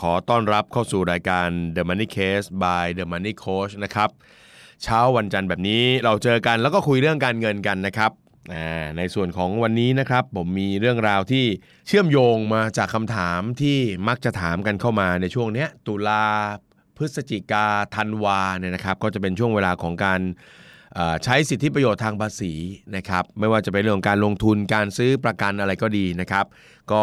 ขอต้อนรับเข้าสู่รายการ The Money Case by The Money Coach นะครับเช้าวันจันทร์แบบนี้เราเจอกันแล้วก็คุยเรื่องการเงินกันนะครับในส่วนของวันนี้นะครับ ผมมีเรื่องราวที่เชื่อมโยงมาจากคำถามที่มักจะถามกันเข้ามาในช่วงเนี้ยตุลาพฤศจิกาธันวาเนี่ยนะครับ ก็จะเป็นช่วงเวลาของการใช้สิทธิประโยชน์ทางภาษีนะครับ ไม่ว่าจะเป็นเรื่องของการลงทุนการซื้อประกันอะไรก็ดีนะครับ ก็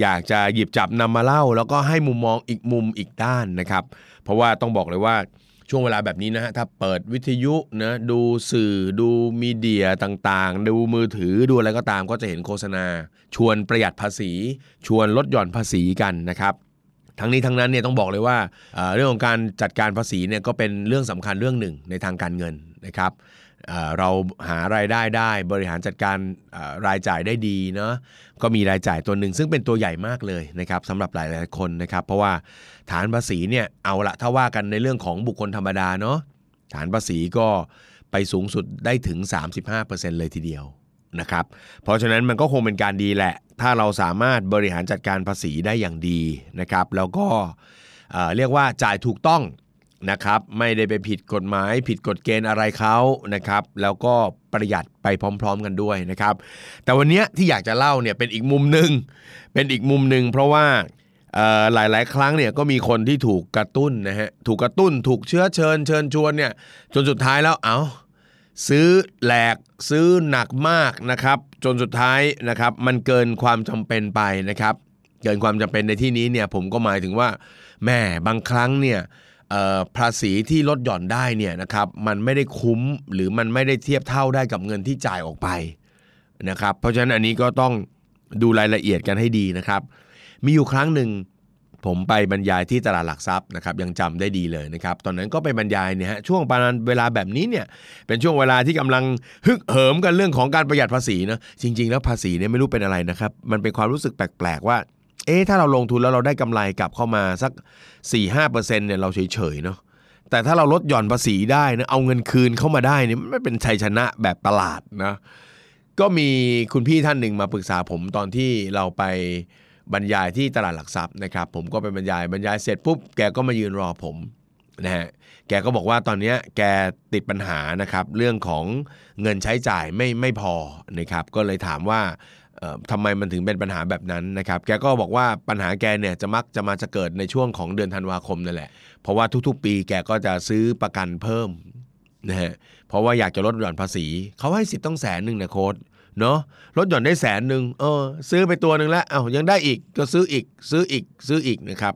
อยากจะหยิบจับนำมาเล่า แล้วก็ให้มุมมองอีกมุมอีกด้านนะครับ เพราะว่าต้องบอกเลยว่าช่วงเวลาแบบนี้นะฮะถ้าเปิดวิทยุนะดูสื่อดูมีเดียต่างๆ ดูมือถือดูอะไรก็ตามก็จะเห็นโฆษณา ชวนประหยัดภาษี ชวนลดหย่อนภาษีกันนะครับทั้งนี้ทั้งนั้นเนี่ยต้องบอกเลยว่าเอ่อเรื่องของการจัดการภาษีเนี่ยก็เป็นเรื่องสำคัญเรื่องหนึ่งในทางการเงินนะครับ เราหารายได้ได้บริหารจัดการรายจ่ายได้ดีเนาะก็มีรายจ่ายตัวหนึ่งซึ่งเป็นตัวใหญ่มากเลยนะครับสำหรับหลายๆคนนะครับ เพราะว่าฐานภาษีเนี่ยเอาละถ้าว่ากันในเรื่องของบุคคลธรรมดาเนาะฐานภาษีก็ไปสูงสุดได้ถึง 35%เลยทีเดียวนะครับ เพราะฉะนั้นมันก็คงเป็นการดีแหละ ถ้าเราสามารถบริหารจัดการภาษีได้อย่างดีนะครับ แล้วก็เรียกว่าจ่ายถูกต้อง นะครับไม่ได้ไปผิดกฎหมาย ผิดกฎเกณฑ์อะไรเขานะครับ แล้วก็ประหยัดไปพร้อม ๆ กันด้วยนะครับ แต่วันนี้ที่อยากจะเล่าเนี่ยเป็นอีกมุมหนึ่งเป็นอีกมุมหนึ่งเพราะว่าหลายๆครั้งเนี่ยก็มีคนที่ถูกกระตุ้นนะฮะถูกกระตุ้นถูกเชื้อเชิญเชิญชวนเนี่ยจนสุดท้ายแล้วเอาซื้อแหลกซื้อหนักมากนะครับ จนสุดท้ายนะครับ มันเกินความจำเป็นไปนะครับ เกินความจำเป็นในที่นี้เนี่ยผมก็หมายถึงว่าแม่บางครั้งเนี่ย ภาษีที่ลดหย่อนได้เนี่ยนะครับมันไม่ได้คุ้มหรือมันไม่ได้เทียบเท่าได้กับเงินที่จ่ายออกไปนะครับเพราะฉะนั้นอันนี้ก็ต้องดูรายละเอียดกันให้ดีนะครับ มีอยู่ครั้งหนึ่งผมไปบรรยายที่ตลาดหลักทรัพย์นะครับยังจำได้ดีเลยนะครับตอนนั้นก็ไปบรรยายเนี่ยฮะช่วงประมาณเวลาแบบนี้เนี่ยเป็นช่วงเวลาที่กำลังฮึกเหิมกันเรื่องของการประหยัดภาษีนะจริง ๆ แล้วภาษีเนี่ยไม่รู้เป็นอะไรนะครับมันเป็นความรู้สึกแปลกๆว่า เอ๊ะถ้าเราลงทุนแล้วเราได้กำไรกลับเข้ามาสัก 4-5%เนี่ยเราเฉยๆเนาะแต่ถ้าเราลดหย่อนภาษีได้นะเอาเงินคืนเข้ามาได้เนี่ยมันไม่เป็นชัยชนะแบบประหลาดนะก็มีคุณพี่ท่านหนึ่งมาปรึกษาผมตอนที่เราไปบรรยายที่ตลาดหลักทรัพย์นะครับ ผมก็ไปบรรยายบรรยายเสร็จปุ๊บแกก็มายืนรอผมนะฮะแกก็บอกว่าตอนนี้แกติดปัญหานะครับ เรื่องของเงินใช้จ่ายไม่ไม่พอนะครับ ก็เลยถามว่า ทำไมมันถึงเป็นปัญหาแบบนั้นนะครับแกก็บอกว่าปัญหาแกเนี่ยจะมักจะมาจะเกิดในช่วงของเดือนธันวาคมนั่นแหละ เพราะว่าทุกๆ ปีแกก็จะซื้อประกันเพิ่มนะฮะเพราะว่าอยากจะลดหย่อนภาษีเขาให้สิทธิ์ต้องแสนหนึ่งนะโค้ดเนาะลดหย่อนได้แสนหนึ่งเออซื้อไปตัวหนึ่งแล้วเอา้ายังได้อีกก็ซื้ออีกซื้ออีกซื้ออีกนะครับ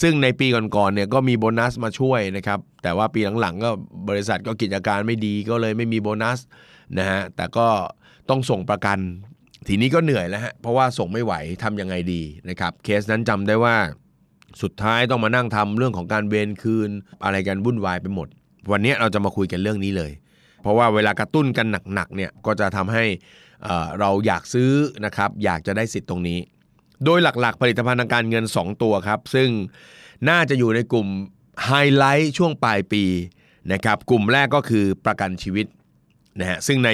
ซึ่งในปีก่อนๆเนี่ยก็มีโบนัสมาช่วยนะครับแต่ว่าปีหลังๆก็บริษัทก็กิจการไม่ดีก็เลยไม่มีโบนัสนะฮะแต่ก็ต้องส่งประกัน ทีนี้ก็เหนื่อยแล้วฮะเพราะว่าส่งไม่ไหวทำยังไงดีนะครับเคสนั้นจำได้ว่าสุดท้ายต้องมานั่งทำเรื่องของการเวนคืนอะไรกันวุ่นวายไปหมด วันนี้เราจะมาคุยกันเรื่องนี้เลย เพราะว่าเวลากระตุ้นกันหนักๆเนี่ยก็จะทำให้อ่อเราอยากซื้อนะครับอยากจะได้สิทธิ์ตรงนี้ โดยหลักๆ ผลิตภัณฑ์ทางการเงิน 2 ตัวครับ ซึ่งน่าจะอยู่ในกลุ่มไฮไลท์ช่วงปลายปีนะครับกลุ่มแรกก็คือประกันชีวิตนะฮะซึ่งใน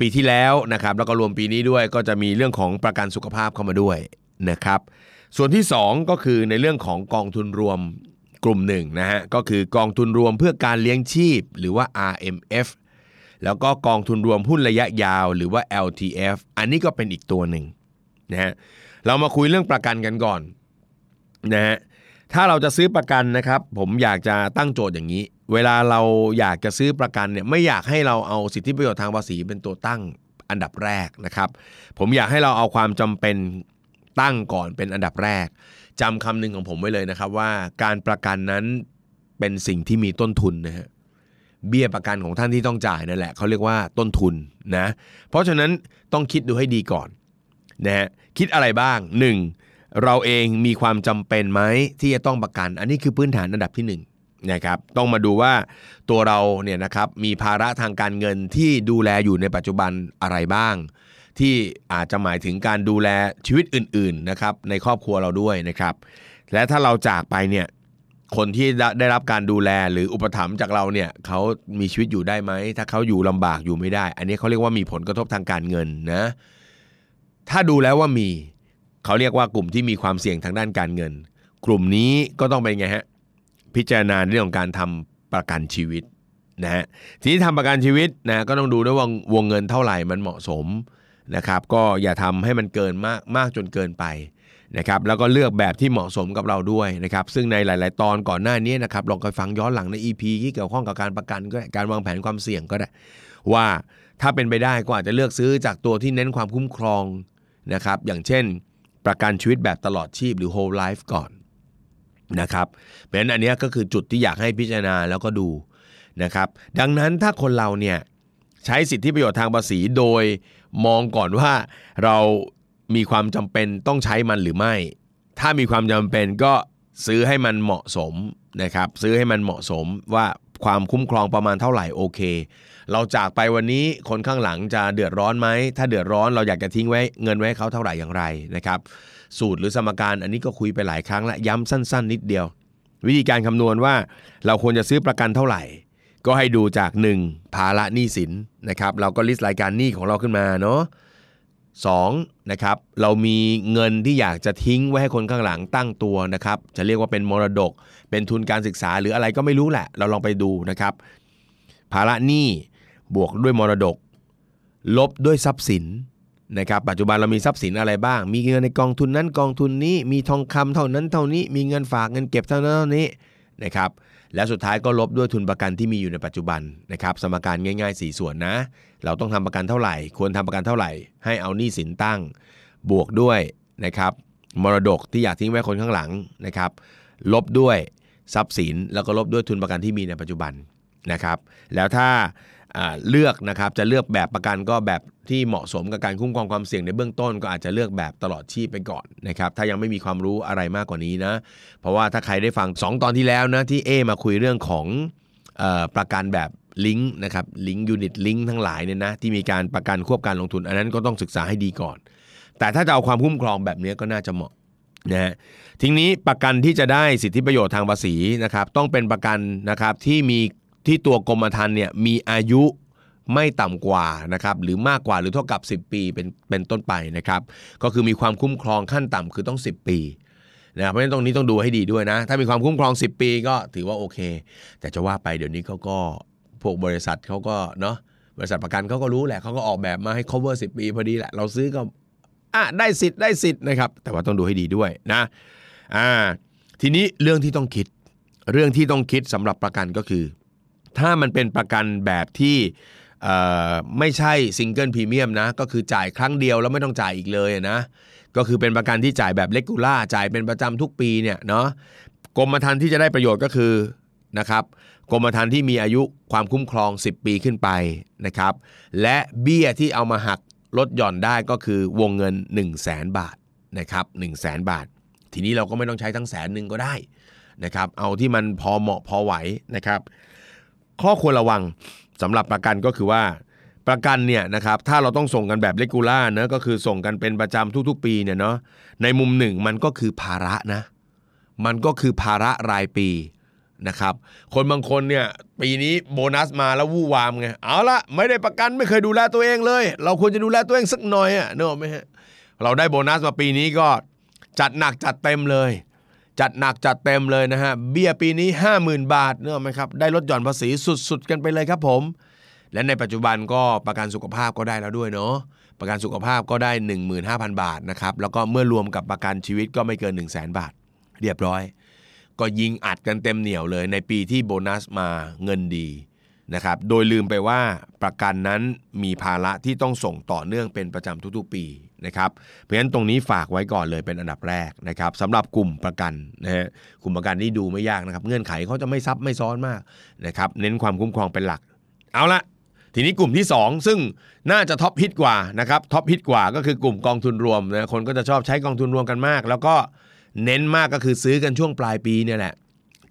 ปีที่แล้วนะครับแล้วก็รวมปีนี้ด้วยก็จะมีเรื่องของประกันสุขภาพเข้ามาด้วยนะครับ ส่วนที่ 2 ก็คือในเรื่องของกองทุนรวมกลุ่มหนึ่งนะฮะก็คือกองทุนรวมเพื่อการเลี้ยงชีพ หรือว่า RMF แล้วก็กองทุนรวมหุ้นระยะยาวหรือว่า LTF อันนี้ก็เป็นอีกตัวหนึ่งนะฮะเรามาคุยเรื่องประกันกันก่อนนะฮะถ้าเราจะซื้อประกันนะครับ ผมอยากจะตั้งโจทย์อย่างนี้ เวลาเราอยากจะซื้อประกันเนี่ยไม่อยากให้เราเอาสิทธิประโยชน์ทางภาษีเป็นตัวตั้งอันดับแรกนะครับ ผมอยากให้เราเอาความจำเป็นตั้งก่อนเป็นอันดับแรกจำคำหนึ่งของผมไว้เลยนะครับว่าการประกันนั้นเป็นสิ่งที่มีต้นทุนนะฮะเบี้ยประกันของท่านที่ต้องจ่ายนั่นแหละเขาเรียกว่าต้นทุนนะเพราะฉะนั้นต้องคิดดูให้ดีก่อนนะฮะคิดอะไรบ้าง 1. เราเองมีความจำเป็นไหมที่จะต้องประกัน อันนี้คือพื้นฐานอันดับที่ นะครับต้องมาดูว่าตัวเราเนี่ยนะครับมีภาระทางการเงินที่ดูแลอยู่ในปัจจุบันอะไรบ้าง ที่อาจจะหมายถึงการดูแลชีวิตอื่นๆนะครับในครอบครัวเราด้วยนะครับ และถ้าเราจากไปเนี่ยคนที่ได้รับการดูแลหรืออุปถัมภ์จากเราเนี่ยเขามีชีวิตอยู่ได้ไหม ถ้าเขาอยู่ลำบากอยู่ไม่ได้ อันนี้เขาเรียกว่ามีผลกระทบทางการเงินนะถ้าดูแล้วว่ามี เขาเรียกว่ากลุ่มที่มีความเสี่ยงทางด้านการเงิน กลุ่มนี้ก็ต้องเป็นไงฮะ พิจารณาเรื่องของการทำประกันชีวิตนะฮะทีนี้ทำประกันชีวิตนะก็ต้องดูด้วยว่าวงเงินเท่าไหร่มันเหมาะสมนะครับ ก็อย่าทำให้มันเกินมากมากจนเกินไปนะครับแล้วก็เลือกแบบที่เหมาะสมกับเราด้วยนะครับ ซึ่งในหลาย ๆ ตอนก่อนหน้านี้นะครับลองไปฟังย้อนหลังใน EP ที่เกี่ยวข้องกับการประกันก็ได้การวางแผนความเสี่ยงก็ได้ ว่าถ้าเป็นไปได้ก็อาจจะเลือกซื้อจากตัวที่เน้นความคุ้มครองนะครับอย่างเช่น ประกันชีวิตแบบตลอดชีพหรือ whole life ก่อน นะครับเพราะฉะนั้นอันนี้ก็คือจุดที่อยากให้พิจารณาแล้วก็ดูนะครับ ดังนั้นถ้าคนเราเนี่ยใช้สิทธิประโยชน์ทางภาษีโดยมองก่อนว่าเรามีความจำเป็นต้องใช้มันหรือไม่ ถ้ามีความจำเป็นก็ซื้อให้มันเหมาะสมนะครับ ซื้อให้มันเหมาะสมว่าความคุ้มครองประมาณเท่าไหร่โอเค เราจากไปวันนี้คนข้างหลังจะเดือดร้อนไหม ถ้าเดือดร้อนเราอยากจะทิ้งไว้เงินไว้เขาเท่าไหร่อย่างไรนะครับ สูตรหรือสมการอันนี้ก็คุยไปหลายครั้งและย้ำสั้น ๆ นิดเดียว วิธีการคำนวณว่าเราควรจะซื้อประกันเท่าไหร่ ก็ให้ดูจาก 1. ภาระหนี้สินนะครับเราก็ลิสต์รายการหนี้ของเราขึ้นมาเนาะ2นะครับเรามีเงินที่อยากจะทิ้งไว้ให้คนข้างหลังตั้งตัวนะครับ จะเรียกว่าเป็นมรดก เป็นทุนการศึกษาหรืออะไรก็ไม่รู้แหละ เราลองไปดูนะครับ ภาระหนี้บวกด้วยมรดก ลบด้วยทรัพย์สิน นะครับปัจจุบันเรามีทรัพย์สินอะไรบ้าง มีเงินในกองทุนนั้นกองทุนนี้มีทองคำเท่านั้นเท่านี้มีเงินฝากเงินเก็บเท่านั้นเท่านี้นะครับและสุดท้ายก็ลบด้วยทุนประกันที่มีอยู่ในปัจจุบันนะครับสมการง่ายๆ 4 ส่วนนะ เราต้องทำประกันเท่าไหร่ ควรทำประกันเท่าไหร่ ให้เอาหนี้สินตั้ง บวกด้วยนะครับมรดกที่อยากทิ้งไว้คนข้างหลังนะครับลบด้วยทรัพย์สินแล้วก็ลบด้วยทุนประกันที่มีในปัจจุบันนะครับแล้วถ้า เลือกนะครับจะเลือกแบบประกันก็แบบที่เหมาะสมกับการคุ้มครองความเสี่ยงในเบื้องต้น ก็อาจจะเลือกแบบตลอดชีพไปก่อนนะครับถ้ายังไม่มีความรู้อะไรมากกว่านี้นะเพราะว่าถ้าใครได้ฟัง 2 ตอนที่แล้วนะที่เอมาคุยเรื่องของอประกันแบบลิงก์นะครับลิงก์ยูนิตลิงก์ทั้งหลายเนี่ยนะที่มีการประกันควบการลงทุน อันนั้นก็ต้องศึกษาให้ดีก่อน แต่ถ้าจะเอาความคุ้มครองแบบนี้ก็น่าจะเหมาะนะฮะทีนี้ประกันที่จะได้สิทธิประโยชน์ทางภาษีนะครับต้องเป็นประกันนะครับที่มี ที่ตัวกรมธรรม์เนี่ยมีอายุไม่ต่ำกว่านะครับหรือมากกว่าหรือเท่ากับ 10 ปีเป็นเป็นต้นไปนะครับ ก็คือมีความคุ้มครองขั้นต่ำคือต้อง 10 ปีนะครับเพราะฉะนั้นตรงนี้ต้องดูให้ดีด้วยนะ ถ้ามีความคุ้มครอง 10 ปีก็ถือว่าโอเค แต่จะว่าไปเดี๋ยวนี้เขาก็พวกบริษัทเขาก็เนาะบริษัทประกันเขาก็รู้แหละเขาก็ออกแบบมาให้ cover 10 ปีพอดีแหละเราซื้อก็อะได้สิทธิ์ได้สิทธิ์นะครับ แต่ว่าต้องดูให้ดีด้วยนะอ่าทีนี้เรื่องที่ต้องคิด เรื่องที่ต้องคิดสำหรับประกันก็คือ ถ้ามันเป็นประกันแบบที่ไม่ใช่ single premium นะ ก็คือจ่ายครั้งเดียวแล้วไม่ต้องจ่ายอีกเลยนะ ก็คือเป็นประกันที่จ่ายแบบเลกูล่าจ่ายเป็นประจำทุกปีเนี่ยเนาะกรมธรรม์ที่จะได้ประโยชน์ก็คือนะครับกรมธรรม์ที่มีอายุความคุ้มครอง 10 ปีขึ้นไปนะครับ และเบี้ยที่เอามาหักลดหย่อนได้ก็คือวงเงิน 1 0 0 0 0แบาทนะครับ1 0 0 0 0แบาท ทีนี้เราก็ไม่ต้องใช้ทั้งแสนหนึ่งก็ได้นะครับ เอาที่มันพอเหมาะพอไหวนะครับ ข้อควรระวังสำหรับประกันก็คือว่าประกันเนี่ยนะครับถ้าเราต้องส่งกันแบบเลกูล่าเนะก็คือส่งกันเป็นประจำทุกๆ ปีเนี่ยเนาะในมุมหนึ่งมันก็คือภาระนะ มันก็คือภาระรายปีนะครับคนบางคนเนี่ยปีนี้โบนัสมาแล้ววู่วามไงเอาละไม่ได้ประกันไม่เคยดูแลตัวเองเลย เราควรจะดูแลตัวเองสักหน่อยอะเนอะไหมฮะเราได้โบนัสมาปีนี้ก็จัดหนักจัดเต็มเลย จัดหนักจัดเต็มเลยนะฮะ เบี้ยปีนี้ 50,000 บาทเนกอะไหมครับ ได้ลดหย่อนภาษีสุดๆ กันไปเลยครับผม และในปัจจุบันก็ประกันสุขภาพก็ได้แล้วด้วยเนาะ ประกันสุขภาพก็ได้ 15,000 บาทนะครับ แล้วก็เมื่อรวมกับประกันชีวิตก็ไม่เกิน 1 0 0 0 0แบาท เรียบร้อย ก็ยิงอัดกันเต็มเหนียวเลย ในปีที่โบนัสมาเงินดีนะครับ โดยลืมไปว่าประกันนั้นมีภาระที่ต้องส่งต่อเนื่องเป็นประจำทุกๆ ปี นะครับเพราะฉะนั้นตรงนี้ฝากไว้ก่อนเลยเป็นอันดับแรกนะครับสำหรับกลุ่มประกันนะฮะกลุ่มประกันนี่ดูไม่ยากนะครับ เงื่อนไขเขาจะไม่ซับไม่ซ้อนมากนะครับเน้นความคุ้มครองเป็นหลัก เอาละทีนี้กลุ่มที่ 2 ซึ่งน่าจะ top hit กว่านะครับ top hit กว่าก็คือกลุ่มกองทุนรวมนะคนก็จะชอบใช้กองทุนรวมกันมาก แล้วก็เน้นมากก็คือซื้อกันช่วงปลายปีเนี่ยแหละ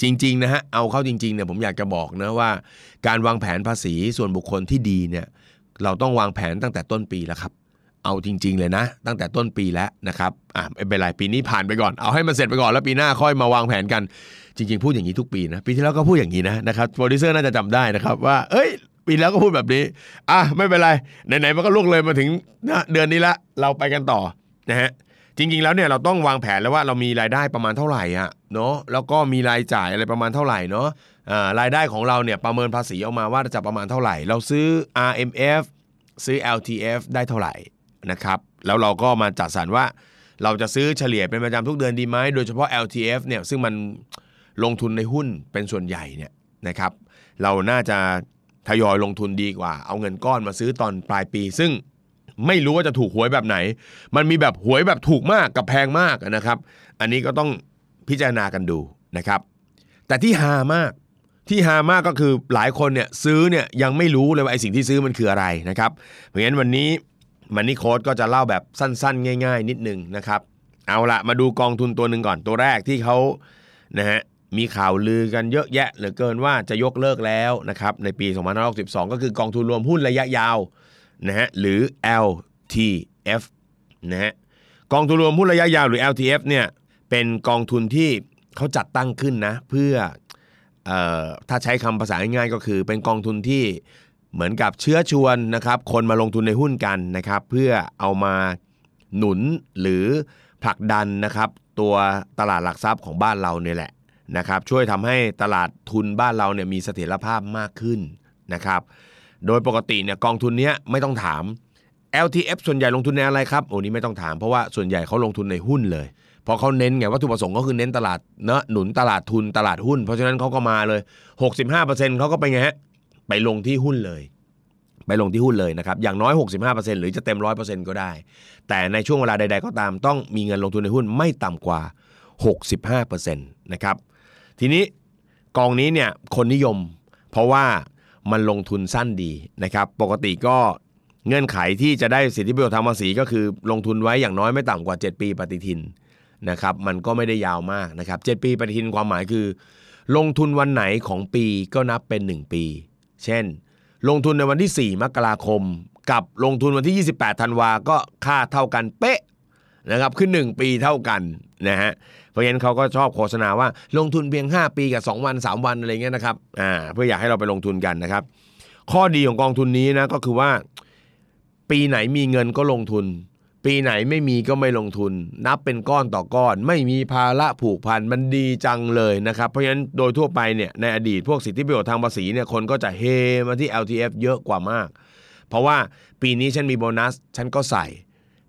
จริงๆนะฮะเอาเข้าจริงๆเนี่ยผมอยากจะบอกนะว่า การวางแผนภาษีส่วนบุคคลที่ดีเนี่ยเราต้องวางแผนตั้งแต่ต้นปีแล้วครับ เอาจริง ๆ เลยนะ ตั้งแต่ต้นปีแล้วนะครับอะไม่เป็นไรปีนี้ผ่านไปก่อนเอาให้มันเสร็จไปก่อนแล้วปีหน้าค่อยมาวางแผนกัน จริง ๆ พูดอย่างนี้ทุกปีนะปีที่แล้วก็พูดอย่างนี้นะนะครับโปรดิวเซอร์น่าจะจำได้นะครับว่าเอ้ย ปีแล้วก็พูดแบบนี้อะไม่เป็นไรไหนๆมันก็ล่วงเลยมาถึงนะเดือนนี้ละเราไปกันต่อนะฮะจริง ๆ แล้วเนี่ยเราต้องวางแผนแล้วว่าเรามีรายได้ประมาณเท่าไหร่อะเนาะแล้วก็มีรายจ่ายอะไรประมาณเท่าไหร่เนาะอ่ารายได้ของเราเนี่ยประเมินภาษีออกมาว่าจะประมาณเท่าไหร่ เราซื้อ RMF ซื้อ LTF ได้เท่าไหร่ นะครับ แล้วเราก็มาจัดสรรว่าเราจะซื้อเฉลี่ยเป็นประจำทุกเดือนดีไหมโดยเฉพาะ LTF เนี่ยซึ่งมันลงทุนในหุ้นเป็นส่วนใหญ่เนี่ยนะครับเราน่าจะทยอยลงทุนดีกว่า เอาเงินก้อนมาซื้อตอนปลายปี ซึ่งไม่รู้ว่าจะถูกหวยแบบไหน มันมีแบบหวยแบบถูกมากกับแพงมากนะครับ อันนี้ก็ต้องพิจารณากันดูนะครับ แต่ที่ฮามากที่ฮามากก็คือหลายคนเนี่ยซื้อเนี่ยยังไม่รู้เลยว่าไอสิ่งที่ซื้อมันคืออะไรนะครับ เพราะฉะนั้นวันนี้ มันนี่โค้ดก็จะเล่าแบบสั้นๆ ง่าย ๆ นิดนึงนะครับ เอาละมาดูกองทุนตัวหนึ่งก่อนตัวแรกที่เขานะฮะมีข่าวลือกันเยอะแยะเหลือเกินว่าจะยกเลิกแล้วนะครับในปี 2562 ก็คือกองทุนรวมหุ้นระยะยาวนะฮะหรือ LTF นะฮะกองทุนรวมหุ้นระยะยาวหรือ LTF เนี่ยเป็นกองทุนที่เขาจัดตั้งขึ้นนะเพื่อออถ้าใช้คำภาษาง่ายๆก็คือเป็นกองทุนที่ เหมือนกับเชื้อชวนนะครับ คนมาลงทุนในหุ้นกันนะครับ เพื่อเอามาหนุนหรือผลักดันนะครับ ตัวตลาดหลักทรัพย์ของบ้านเราเนี่ยแหละนะครับ ช่วยทำให้ตลาดทุนบ้านเราเนี่ยมีเสถียรภาพมากขึ้นนะครับ โดยปกติเนี่ยกองทุนเนี้ยไม่ต้องถาม LTF ส่วนใหญ่ลงทุนในอะไรครับโอ้นี่ไม่ต้องถามเพราะว่าส่วนใหญ่เขาลงทุนในหุ้นเลยพราะเขาเน้นไงวัตถุประสงค์ก็คือเน้นตลาดเนาะหนุนตลาดทุนตลาดหุ้น เพราะฉะนั้นเขาก็มาเลย 65%เขาก็ไปไงฮะ ไปลงที่หุ้นเลย ไปลงที่หุ้นเลยนะครับ อย่างน้อย 65%หรือจะเต็ม 100%ก็ได้ แต่ในช่วงเวลาใด ๆ ก็ตาม ต้องมีเงินลงทุนในหุ้นไม่ต่ำกว่า 65%นะครับ ทีนี้กองนี้เนี่ยคนนิยม เพราะว่ามันลงทุนสั้นดีนะครับ ปกติก็เงื่อนไขที่จะได้สิทธิประโยชน์ทางภาษีก็คือ ลงทุนไว้อย่างน้อยไม่ต่ำกว่า 7 ปีปฏิทินนะครับ มันก็ไม่ได้ยาวมากนะครับ 7 ปีปฏิทินความหมายคือ ลงทุนวันไหนของปีก็นับเป็น 1 ปี เช่น ลงทุนในวันที่ 4 มกราคม กับลงทุนวันที่ 28 ธันวาก็ค่าเท่ากันเป๊ะนะครับคือ 1 ปีเท่ากันนะฮะเพราะฉะนั้นเขาก็ชอบโฆษณาว่าลงทุนเพียง 5 ปีกับ 2 วัน 3 วันอะไรเงี้ยนะครับอ่าเพื่ออยากให้เราไปลงทุนกันนะครับ ข้อดีของกองทุนนี้นะก็คือว่า ปีไหนมีเงินก็ลงทุน ปีไหนไม่มีก็ไม่ลงทุน นับเป็นก้อนต่อก้อน ไม่มีภาระผูกพันมันดีจังเลยนะครับ เพราะฉะนั้นโดยทั่วไปเนี่ยในอดีตพวกสิทธิประโยชน์ทางภาษีเนี่ยคนก็จะเฮมาที่ LTF เยอะกว่ามาก เพราะว่าปีนี้ฉันมีโบนัส ฉันก็ใส่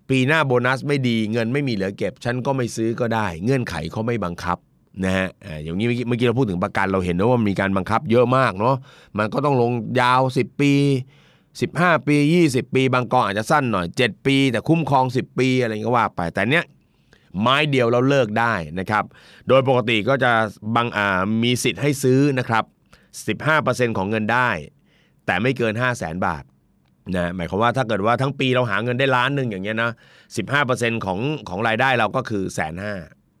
ปีหน้าโบนัสไม่ดีเงินไม่มีเหลือเก็บ ฉันก็ไม่ซื้อก็ได้ เงื่อนไขเขาไม่บังคับนะฮะอย่างนี้เมื่อกี้เมื่อกี้เราพูดถึงประกันเราเห็นนะว่ามีการบังคับเยอะมากเนาะมันก็ต้องลงยาว 10 ปี 15 ปี 20 ปี บางกองอาจจะสั้นหน่อย 7 ปี แต่คุ้มครอง 10 ปีอะไรก็ว่าไปแต่เนี้ยไม้เดียวเราเลิกได้นะครับ โดยปกติก็จะบางอ่ามีสิทธิ์ให้ซื้อนะครับ 15%ของเงินได้ แต่ไม่เกิน 5 0 0แสนบาทนะหมายความว่าถ้าเกิดว่าทั้งปีเราหาเงินได้ล้านหนึ่งอย่างเงี้ยนะ15%ของของรายได้เราก็คือแสนห้า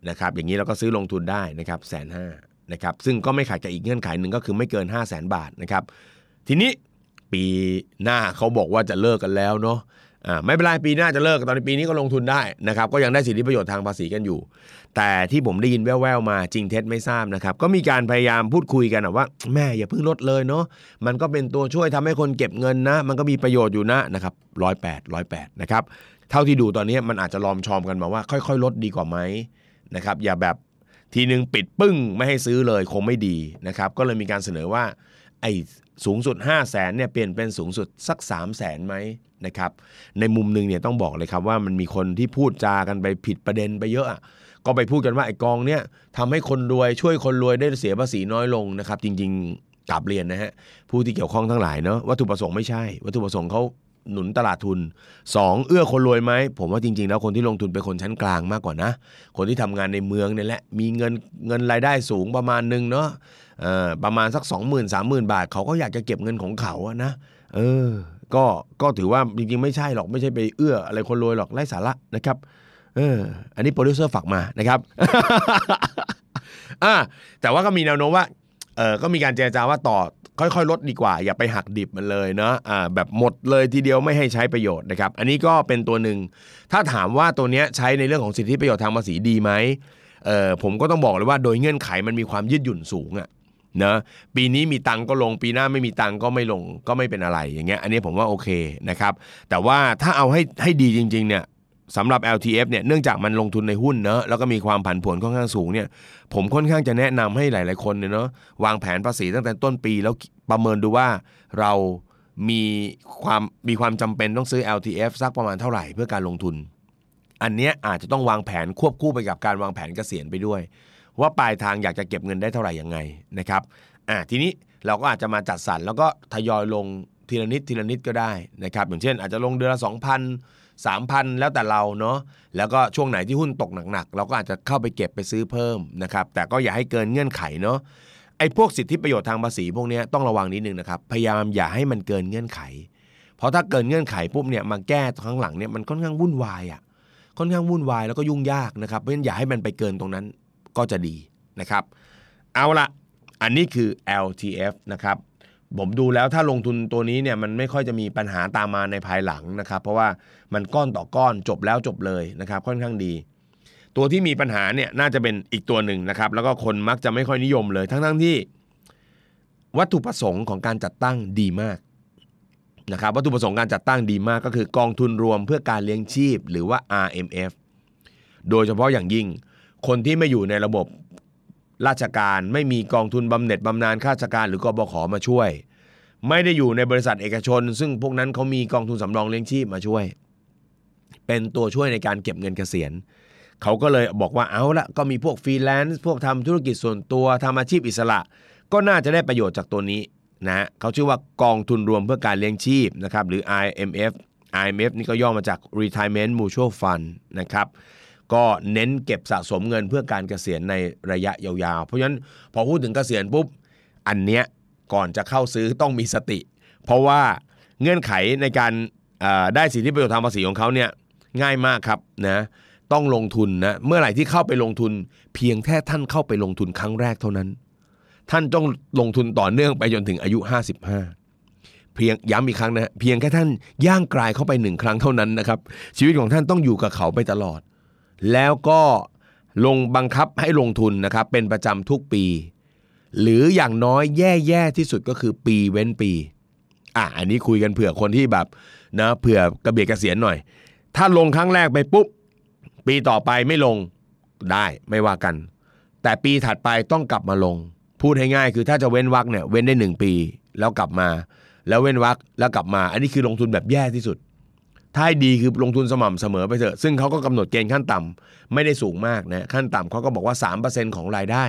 นะครับอย่างนี้เราก็ซื้อลงทุนได้นะครับแสนห้านะครับซึ่งก็ไม่ขัดกับอีกเงื่อนไขหนึ่งก็คือไม่เกิน 5 0 0แสนบาทนะครับทีนี้ ปีหน้าเขาบอกว่าจะเลิกกันแล้วเนาะอ่าไม่เป็นไรปีหน้าจะเลิกตอนในปีนี้ก็ลงทุนได้นะครับก็ยังได้สิทธิประโยชน์ทางภาษีกันอยู่ แต่ที่ผมได้ยินแว่วๆมาจริงเท็จไม่ทราบนะครับก็มีการพยายามพูดคุยกันว่าแม่อย่าเพิ่งลดเลยเนาะมันก็เป็นตัวช่วยทำให้คนเก็บเงินนะ มันก็มีประโยชน์อยู่นะนะครับร้อยแปดร้อยแปดนะครับเท่าที่ดูตอนนี้มันอาจจะลอมชอมกันมาว่า ค่อย ๆ ลดดีกว่าไหมนะครับอย่าแบบทีนึงปิดปึ้งไม่ให้ซื้อเลยคงไม่ดีนะครับก็เลยมีการเสนอว่า ไอ้สูงสุด 5 0 0แสนเนี่ยเปลี่ยนเป็นสูงสุดสัก 3 0 0แสนไหมนะครับในมุมหนึ่งเนี่ยต้องบอกเลยครับว่ามันมีคนที่พูดจากันไปผิดประเด็นไปเยอะอะก็ไปพูดกันว่าไอ้กองเนี่ยทำให้คนรวยช่วยคนรวยได้เสียภาษีน้อยลงนะครับจริงๆกลับเรียนนะฮะผู้ที่เกี่ยวข้องทั้งหลายเนาะวัตถุประสงค์ไม่ใช่ วัตถุประสงค์เขา หนุนตลาดทุน 2. เอื้อคนรวยไหมผมว่าจริงๆ แล้วคนที่ลงทุนเป็นคนชั้นกลางมากกว่านะ คนที่ทำงานในเมืองเนี่ยแหละมีเงินเงินรายได้สูงประมาณหนึ่งเนาะประมาณสัก 2 0 0 0 0 3 0,000 บาท เขาก็อยากจะเก็บเงินของเขาอะนะเออก็ก็ถือว่าจริงๆ ไม่ใช่หรอกไม่ใช่ไปเอื้ออะไรคนรวยหรอกไร้สาระนะครับเอออันนี้โปรดิวเซอร์ฝากมานะครับอ่าแต่ว่าก็มีแนวโน้มว่าเออก็มีการเจรจาว่าต่อ ค่อยๆ ลดดีกว่า อย่าไปหักดิบมันเลยเนาะอ่าแบบหมดเลยทีเดียวไม่ให้ใช้ประโยชน์นะครับ อันนี้ก็เป็นตัวหนึ่ง ถ้าถามว่าตัวเนี้ยใช้ในเรื่องของสิทธิประโยชน์ทางภาษีดีไหมเออผมก็ต้องบอกเลยว่าโดยเงื่อนไขมันมีความยืดหยุ่นสูงอะนะปีนี้มีตังก็ลงปีหน้าไม่มีตังก็ไม่ลงก็ไม่เป็นอะไรอย่างเงี้ยอันนี้ผมว่าโอเคนะครับแต่ว่าถ้าเอาให้ให้ดีจริงๆเนี่ย สำหรับ LTF เนี่ยเนื่องจากมันลงทุนในหุ้นเนอะแล้วก็มีความผันผวนค่อนข้างสูงเนี่ยผมค่อนข้างจะแนะนำให้หลาย ๆ คนเนี่ยเนาะวางแผนภาษีตั้งแต่ต้นปี แล้วประเมินดูว่าเรามีความมีความจำเป็นต้องซื้อ LTF สักประมาณเท่าไหร่เพื่อการลงทุน อันเนี้ยอาจจะต้องวางแผนควบคู่ไปกับการวางแผนเกษียณไปด้วย ว่าปลายทางอยากจะเก็บเงินได้เท่าไหร่ยังไงนะครับอ่าทีนี้เราก็อาจจะมาจัดสรรแล้วก็ทยอยลงทีละนิดทีละนิดก็ได้นะครับอย่างเช่น อาจจะลงเดือนละ2,000 3,000 แล้วแต่เราเนาะแล้วก็ช่วงไหนที่หุ้นตกหนักๆ เราก็อาจจะเข้าไปเก็บไปซื้อเพิ่มนะครับแต่ก็อย่าให้เกินเงื่อนไขเนาะไอ้พวกสิทธิประโยชน์ทางภาษีพวกนี้ต้องระวังนิดนึงนะครับพยายามอย่าให้มันเกินเงื่อนไข เพราะถ้าเกินเงื่อนไขปุ๊บเนี่ยมาแก้ข้างหลังเนี่ยมันค่อนข้างวุ่นวายอะค่อนข้างวุ่นวายแล้วก็ยุ่งยากนะครับเพราะฉะนั้นอย่าให้มันไปเกินตรงนั้นก็จะดีนะครับ เอาละอันนี้คือ LTF นะครับ ผมดูแล้วถ้าลงทุนตัวนี้เนี่ยมันไม่ค่อยจะมีปัญหาตามมาในภายหลังนะครับ เพราะว่ามันก้อนต่อก้อนจบแล้วจบเลยนะครับ ค่อนข้างดี ตัวที่มีปัญหาเนี่ยน่าจะเป็นอีกตัวหนึ่งนะครับ แล้วก็คนมักจะไม่ค่อยนิยมเลย ทั้งๆทที่ วัตถุประสงค์ของการจัดตั้งดีมากนะครับ วัตถุประสงค์การจัดตั้งดีมากก็คือกองทุนรวมเพื่อการเลี้ยงชีพ หรือว่า RMF โดยเฉพาะอย่างยิ่ง คนที่ไม่อยู่ในระบบ ราชการไม่มีกองทุนบำเหน็จบำนาญข้าราชการหรือกบขมาช่วย ไม่ได้อยู่ในบริษัทเอกชน ซึ่งพวกนั้นเขามีกองทุนสำรองเลี้ยงชีพมาช่วย เป็นตัวช่วยในการเก็บเงินเกษียณเขาก็เลยบอกว่าเอาละก็มีพวกฟรีแลนซ์พวกทำธุรกิจส่วนตัวทำอาชีพอิสระ ก็น่าจะได้ประโยชน์จากตัวนี้นะเขาชื่อว่ากองทุนรวมเพื่อการเลี้ยงชีพนะครับหรือ IMF IMF นี่ก็ย่อมาจาก Retirement Mutual Fund นะครับ ก็เน้นเก็บสะสมเงินเพื่อการเกษียณในระยะยาวๆ เพราะฉะนั้นพอพูดถึงเกษียณปุ๊บอันเนี้ยก่อนจะเข้าซื้อต้องมีสติ เพราะว่าเงื่อนไขในการได้สิทธิประโยชน์ทางภาษีของเขาเนี่ยง่ายมากครับนะต้องลงทุนนะเมื่อไหร่ที่เข้าไปลงทุน เพียงแค่ท่านเข้าไปลงทุนครั้งแรกเท่านั้น ท่านต้องลงทุนต่อเนื่องไปจนถึงอายุ 55 เพียงย้ำอีกครั้งนะเพียงแค่ท่านย่างกลายเข้าไปหนึ่งครั้งเท่านั้นนะครับชีวิตของท่านต้องอยู่กับเขาไปตลอด แล้วก็ลงบังคับให้ลงทุนนะครับเป็นประจำทุกปี หรืออย่างน้อยแย่ๆที่สุดก็คือปีเว้นปีอะอันนี้คุยกันเผื่อคนที่แบบนะเผื่อกระเบียดกระเสียนหน่อย ถ้าลงครั้งแรกไปปุ๊บปีต่อไปไม่ลงได้ไม่ว่ากัน แต่ปีถัดไปต้องกลับมาลง พูดให้ง่ายคือถ้าจะเว้นวักเนี่ยเว้นได้หนึ่งปี แล้วกลับมา แล้วเว้นวักแล้วกลับมา อันนี้คือลงทุนแบบแย่ที่สุด ถ้าดีคือลงทุนสม่ำเสมอไปเถอะ ซึ่งเขาก็กำหนดเกณฑ์ขั้นต่ำไม่ได้สูงมากนะขั้นต่ำเขาก็บอกว่า 3%ของรายได้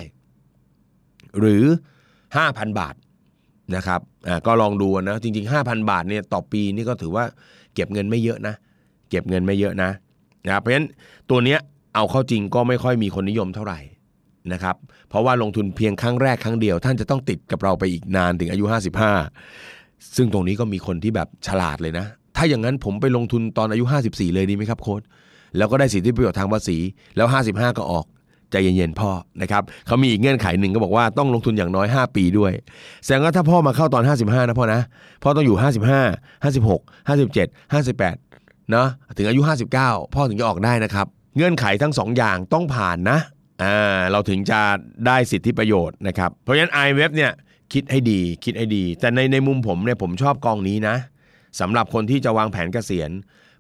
หรือ 5,000 บาทนะครับอ่าก็ลองดูนะจริง ๆ 5,000 บาทเนี่ยต่อปีนี่ก็ถือว่าเก็บเงินไม่เยอะนะ เก็บเงินไม่เยอะนะนะเพราะฉะนั้นตัวเนี้ยเอาเข้าจริงก็ไม่ค่อยมีคนนิยมเท่าไหร่นะครับเพราะว่าลงทุนเพียงครั้งแรกครั้งเดียว ท่านจะต้องติดกับเราไปอีกนานถึงอายุ 55 ซึ่งตรงนี้ก็มีคนที่แบบฉลาดเลยนะ ถ้าอย่างนั้นผมไปลงทุนตอนอายุ 54 เลยดีไหมครับโค้ดแล้วก็ได้สิทธิประโยชน์ทางภาษี แล้ว 55 ก็ออกใจเย็นๆพ่อนะครับเขามีอีกเงื่อนไขหนึ่งก็บอกว่าต้องลงทุนอย่างน้อย 5 ปีด้วย แสดงว่าถ้าพ่อมาเข้าตอน 55 นะพ่อนะพ่อต้องอยู่ 55 56 57 58เนาะถึงอายุ 59 พ่อถึงจะออกได้นะครับ เงื่อนไขทั้ง 2 อย่างต้องผ่านนะอ่าเราถึงจะได้สิทธิประโยชน์นะครับเพราะฉะนั้น i w e b เนี่ยคิดให้ดีคิดให้ดี แต่ในในมุมผมเนี่ยผมชอบกองนี้นะ สำหรับคนที่จะวางแผนเกษียณ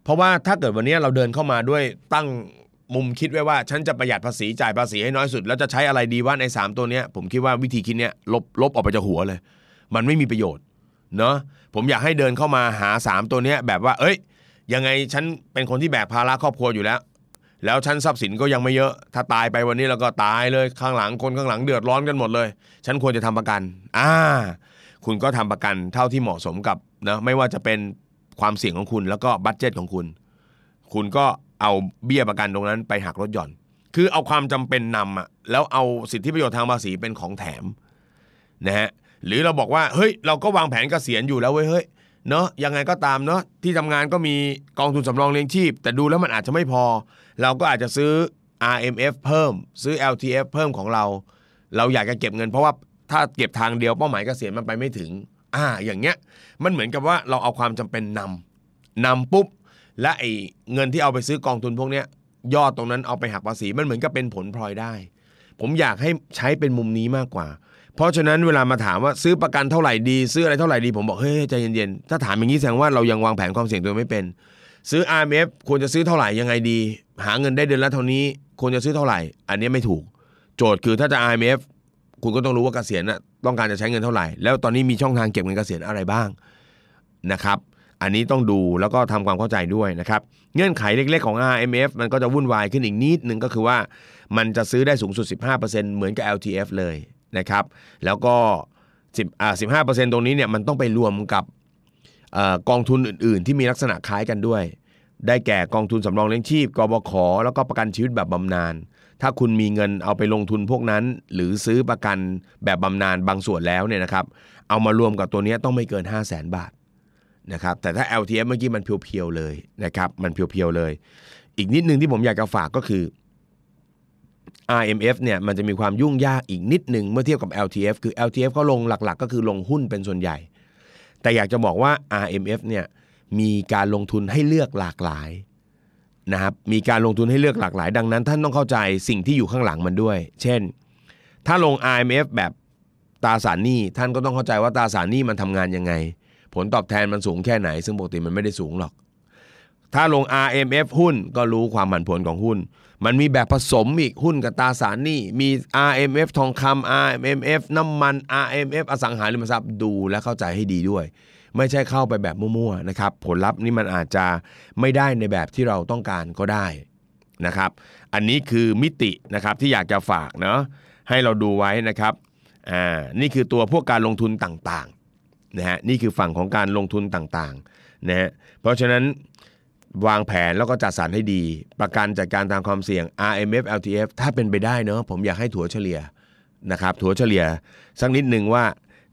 เพราะว่าถ้าเกิดวันนี้เราเดินเข้ามาด้วยตั้งมุมคิดไว้ว่า ฉันจะประหยัดภาษีจ่ายภาษีให้น้อยสุด แล้วจะใช้อะไรดีว่าใน3ตัวเนี้ยผมคิดว่าวิธีคิดเนี้ยลบลบออกไปจากหัวเลย มันไม่มีประโยชน์เนาะผมอยากให้เดินเข้ามาหา 3 ตัวเนี้ยแบบว่า เอ้ย ยังไงฉันเป็นคนที่แบกภาระครอบครัวอยู่แล้ว แล้วฉันทรัพย์สินก็ยังไม่เยอะ ถ้าตายไปวันนี้เราก็ตายเลยข้างหลังคนข้างหลังเดือดร้อนกันหมดเลย ฉันควรจะทำประกัน อ่า คุณก็ทำประกันเท่าที่เหมาะสมกับนะไม่ว่าจะเป็นความเสี่ยงของคุณแล้วก็บัตเจตของคุณ คุณก็เอาเบี้ยประกันตรงนั้นไปหักลดหย่อน คือเอาความจำเป็นนำอะแล้วเอาสิทธิประโยชน์ทางภาษีเป็นของแถมนะฮะหรือเราบอกว่าเฮ้ยเราก็วางแผนเกษียณอยู่แล้วเว้ยเฮ้ยเนาะยังไงก็ตามเนาะที่ทำงานก็มีกองทุนสำรองเลี้ยงชีพ แต่ดูแล้วมันอาจจะไม่พอ เราก็อาจจะซื้อ RMF เพิ่ม ซื้อ LTF เพิ่มของเรา เราอยากจะเก็บเงินเพราะว่า ถ้าเก็บทางเดียวเป้าหมายเกษียณมันไปไม่ถึง อ่า อย่างเงี้ย มันเหมือนกับว่าเราเอาความจำเป็นนำนำปุ๊บ และไอ้เงินที่เอาไปซื้อกองทุนพวกเนี้ยยอดตรงนั้นเอาไปหักภาษีมันเหมือนกับเป็นผลพลอยได้ ผมอยากให้ใช้เป็นมุมนี้มากกว่า เพราะฉะนั้นเวลามาถามว่าซื้อประกันเท่าไหร่ดี ซื้ออะไรเท่าไหร่ดีผมบอกเฮ้ยใจเย็นๆถ้าถามอย่างนี้แสดงว่าเรายังวางแผนความเสี่ยงตัวไม่เป็น ซื้อ RMF ควรจะซื้อเท่าไหร่ยังไงดี หาเงินได้เดือนละเท่านี้ ควรจะซื้อเท่าไหร่ อันนี้ไม่ถูก โจทย์คือถ้าจะ IMF คุณก็ต้องรู้ว่าเกษียณน่ะต้องการจะใช้เงินเท่าไหร่ แล้วตอนนี้มีช่องทางเก็บเงินเกษียณอะไรบ้างนะครับ อันนี้ต้องดูแล้วก็ทำความเข้าใจด้วยนะครับ เงื่อนไขเล็กๆของ RMF มันก็จะวุ่นวายขึ้นอีกนิดนึงก็คือว่ามันจะซื้อได้สูงสุด 15%เหมือนกับ LTF เลยนะครับ แล้วก็10อ่า15%ตรงนี้เนี่ยมันต้องไปรวมกับอกองทุนอื่น ๆ ที่มีลักษณะคล้ายกันด้วย ได้แก่กองทุนสำรองเลี้ยงชีพ กบข แล้วก็ประกันชีวิตแบบบำนาญ ถ้าคุณมีเงินเอาไปลงทุนพวกนั้น หรือซื้อประกันแบบบำนาญบางส่วนแล้วเนี่ยนะครับเอามารวมกับตัวนี้ต้องไม่เกิน 5 0 0แสนบาทนะครับแต่ถ้า LTF เมื่อกี้มันเพียวๆเลยนะครับมันเพียวๆเลย อีกนิดนึงที่ผมอยากจะฝากก็คือ RMF เนี่ยมันจะมีความยุ่งยากอีกนิดหนึ่งเมื่อเทียบกับ LTF คือ LTF เขาลงหลักๆ ก็คือลงหุ้นเป็นส่วนใหญ่ แต่อยากจะบอกว่า RMF เนี่ยมีการลงทุนให้เลือกหลากหลาย นะครับมีการลงทุนให้เลือกหลากหลาย ดังนั้น ท่านต้องเข้าใจสิ่งที่อยู่ข้างหลังมันด้วย เช่น ถ้าลง RMF แบบตราสารหนี้ท่านก็ต้องเข้าใจว่าตราสารหนี้มันทำงานยังไง ผลตอบแทนมันสูงแค่ไหน ซึ่งปกติมันไม่ได้สูงหรอก ถ้าลง RMF หุ้นก็รู้ความผันผวนของหุ้น มันมีแบบผสมอีกหุ้นกับตราสารหนี้มี RMF ทองคำ RMF น้ำมัน RMF อสังหาริมทรัพย์ดูและเข้าใจให้ดีด้วย ไม่ใช่เข้าไปแบบมั่วๆนะครับผลลัพธ์นี่มันอาจจะไม่ได้ในแบบที่เราต้องการก็ได้นะครับ อันนี้คือมิตินะครับที่อยากจะฝากเนาะให้เราดูไว้นะครับอ่านี่คือตัวพวกการลงทุนต่างๆนะฮะนี่คือฝั่งของการลงทุนต่างๆนะฮะเพราะฉะนั้นวางแผนแล้วก็จัดสรรให้ดี ประกันจัดการตามความเสี่ยง RMF LTF ถ้าเป็นไปได้เนาะผมอยากให้ถัวเฉลี่ยนะครับถัวเฉลี่ยสักนิดหนึ่งว่า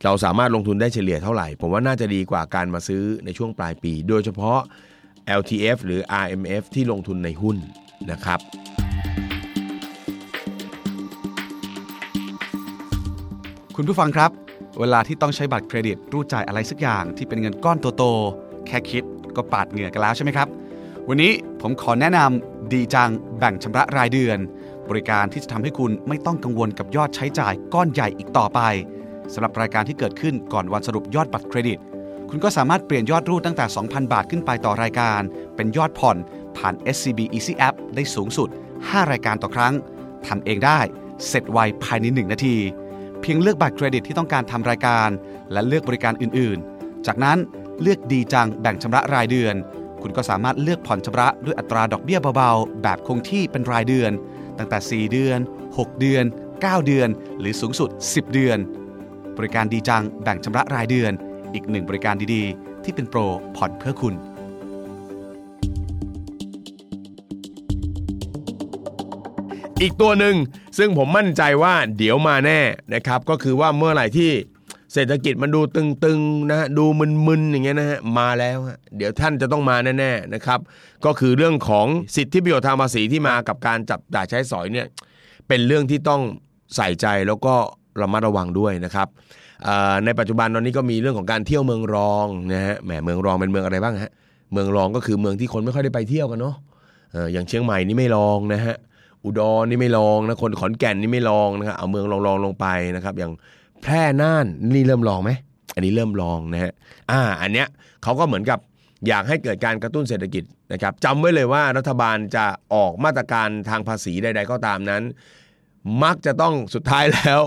เราสามารถลงทุนได้เฉลี่ยเท่าไหร่ ผมว่าน่าจะดีกว่าการมาซื้อในช่วงปลายปี โดยเฉพาะ LTF หรือ RMF ที่ลงทุนในหุ้นนะครับ คุณผู้ฟังครับ เวลาที่ต้องใช้บัตรเครดิตรูดจ่ายอะไรสักอย่างที่เป็นเงินก้อนโตๆแค่คิดก็ปาดเหงื่อกันแล้วใช่ไหมครับ วันนี้ผมขอแนะนำดีจังแบ่งชำระรายเดือน บริการที่จะทำให้คุณไม่ต้องกังวลกับยอดใช้จ่ายก้อนใหญ่อีกต่อไป สำหรับรายการที่เกิดขึ้นก่อนวันสรุปยอดบัตรเครดิต คุณก็สามารถเปลี่ยนยอดรูดตั้งแต่ 2,000 บาทขึ้นไปต่อรายการ เป็นยอดผ่อนผ่าน SCB Easy App ได้สูงสุด 5 รายการต่อครั้งทำเองได้ เสร็จไวภายใน 1 นาที เพียงเลือกบัตรเครดิตที่ต้องการทำรายการ และเลือกบริการอื่นๆ จากนั้นเลือกดีจังแบ่งชำระรายเดือน คุณก็สามารถเลือกผ่อนชำระด้วยอัตราดอกเบี้ยเบาๆ แบบคงที่เป็นรายเดือน ตั้งแต่ 4 เดือน 6 เดือน 9 เดือน หรือสูงสุด 10 เดือน บริการดีจังแบ่งชำระรายเดือน อีกหนึ่งบริการดีๆ ที่เป็นโปรผ่อนเพื่อคุณ อีกตัวหนึ่งซึ่งผมมั่นใจว่าเดี๋ยวมาแน่นะครับ ก็คือว่าเมื่อไหร่ที่เศรษฐกิจมันดูตึงๆนะฮะดูมึนๆอย่างเงี้ยนะฮะมาแล้วฮะเดี๋ยวท่านจะต้องมาแน่ๆนะครับ ก็คือเรื่องของสิทธิประโยชน์ทางภาษีที่มากับการจับจ่ายใช้สอยเนี่ยเป็นเรื่องที่ต้องใส่ใจแล้วก็ ระมัดระวังด้วยนะครับในปัจจุบันตอนนี้ก็มีเรื่องของการเที่ยวเมืองรองนะฮะแหมเมืองรองเป็นเมืองอะไรบ้างฮะเมืองรองก็คือเมืองที่คนไม่ค่อยได้ไปเที่ยวกันเนาะอย่างเชียงใหม่นี่ไม่รองนะฮะอุดรนี่ไม่ลองนะคนขอนแก่นนี่ไม่ลองนะครับเอาเมืองลองลองลงไปนะครับ อย่างแพร่น่านนี่เริ่มลองไหมอันนี้เริ่มลองนะฮะอ่าอันเนี้ยเขาก็เหมือนกับอยากให้เกิดการกระตุ้นเศรษฐกิจนะครับจำไว้เลยว่ารัฐบาลจะออกมาตรการทางภาษีใด ๆ ก็ตามนั้น มักจะต้องสุดท้ายแล้ว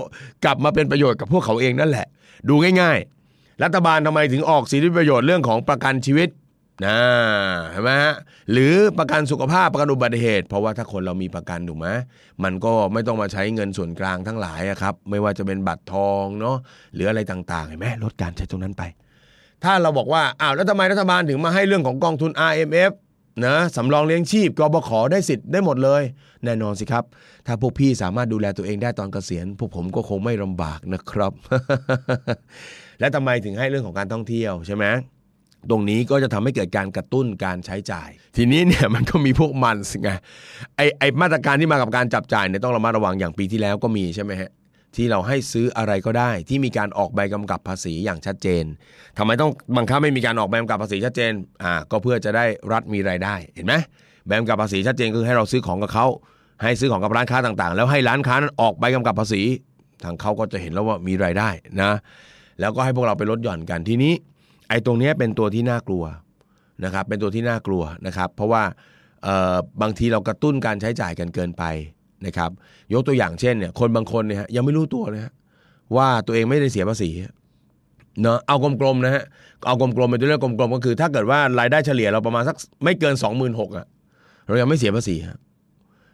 กลับมาเป็นประโยชน์กับพวกเขาเองนั่นแหละ ดูง่ายๆ รัฐบาลทำไมถึงออกสิทธิประโยชน์เรื่องของประกันชีวิตนะเห็นไหมฮะหรือประกันสุขภาพประกันอุบัติเหตุ เพราะว่าถ้าคนเรามีประกันถูกไหมมันก็ไม่ต้องมาใช้เงินส่วนกลางทั้งหลายครับ ไม่ว่าจะเป็นบัตรทองเนาะหรืออะไรต่างๆเห็นไหมลดการใช้ตรงนั้นไป ถ้าเราบอกว่าอ้าวแล้วทำไมรัฐบาลถึงมาให้เรื่องของกองทุน RMF นะสำรองเลี้ยงชีพกบขได้สิทธิ์ได้หมดเลย แน่นอนสิครับ ถ้าพวกพี่สามารถดูแลตัวเองได้ตอนเกษียณ พวกผมก็คงไม่ลำบากนะครับ และทำไมถึงให้เรื่องของการท่องเที่ยวใช่ไหมตรงนี้ก็จะทำให้เกิดการกระตุ้นการใช้จ่าย ทีนี้เนี่ยมันก็มีพวกมันสิไงไอไอมาตรการที่มากับการจับจ่ายเนี่ยต้องระมัดระวังอย่างปีที่แล้วก็มีใช่ไหมฮะ ที่เราให้ซื้ออะไรก็ได้ ที่มีการออกใบกำกับภาษีอย่างชัดเจนทำไมต้องบังคับไม่มีการออกใบกำกับภาษีชัดเจนอ่าก็เพื่อจะได้รัฐมีรายได้เห็นไหมใบกำกับภาษีชัดเจนคือให้เราซื้อของกับเขาให้ซื้อของกับร้านค้าต่างๆ แล้วให้ร้านค้านั้นออกใบกำกับภาษีทางเขาก็จะเห็นแล้วว่ามีรายได้นะแล้วก็ให้พวกเราไปลดหย่อนกันทีนี้ ไอ้ตรงนี้เป็นตัวที่น่ากลัวนะครับเป็นตัวที่น่ากลัวนะครับ เพราะว่าเออบางทีเรากระตุ้นการใช้จ่ายกันเกินไป นะครับ ยกตัวอย่างเช่นเนี่ย คนบางคนเนี่ยฮะยังไม่รู้ตัวเลยฮะว่าตัวเองไม่ได้เสียภาษีเนาะเอากลมๆนะฮะเอากลมๆเป็นตัวเลขกลมๆก็คือ ถ้าเกิดว่ารายได้เฉลี่ยเราประมาณสักไม่เกิน 2 6 0 0 0อะเรายังไม่เสียภาษีฮะ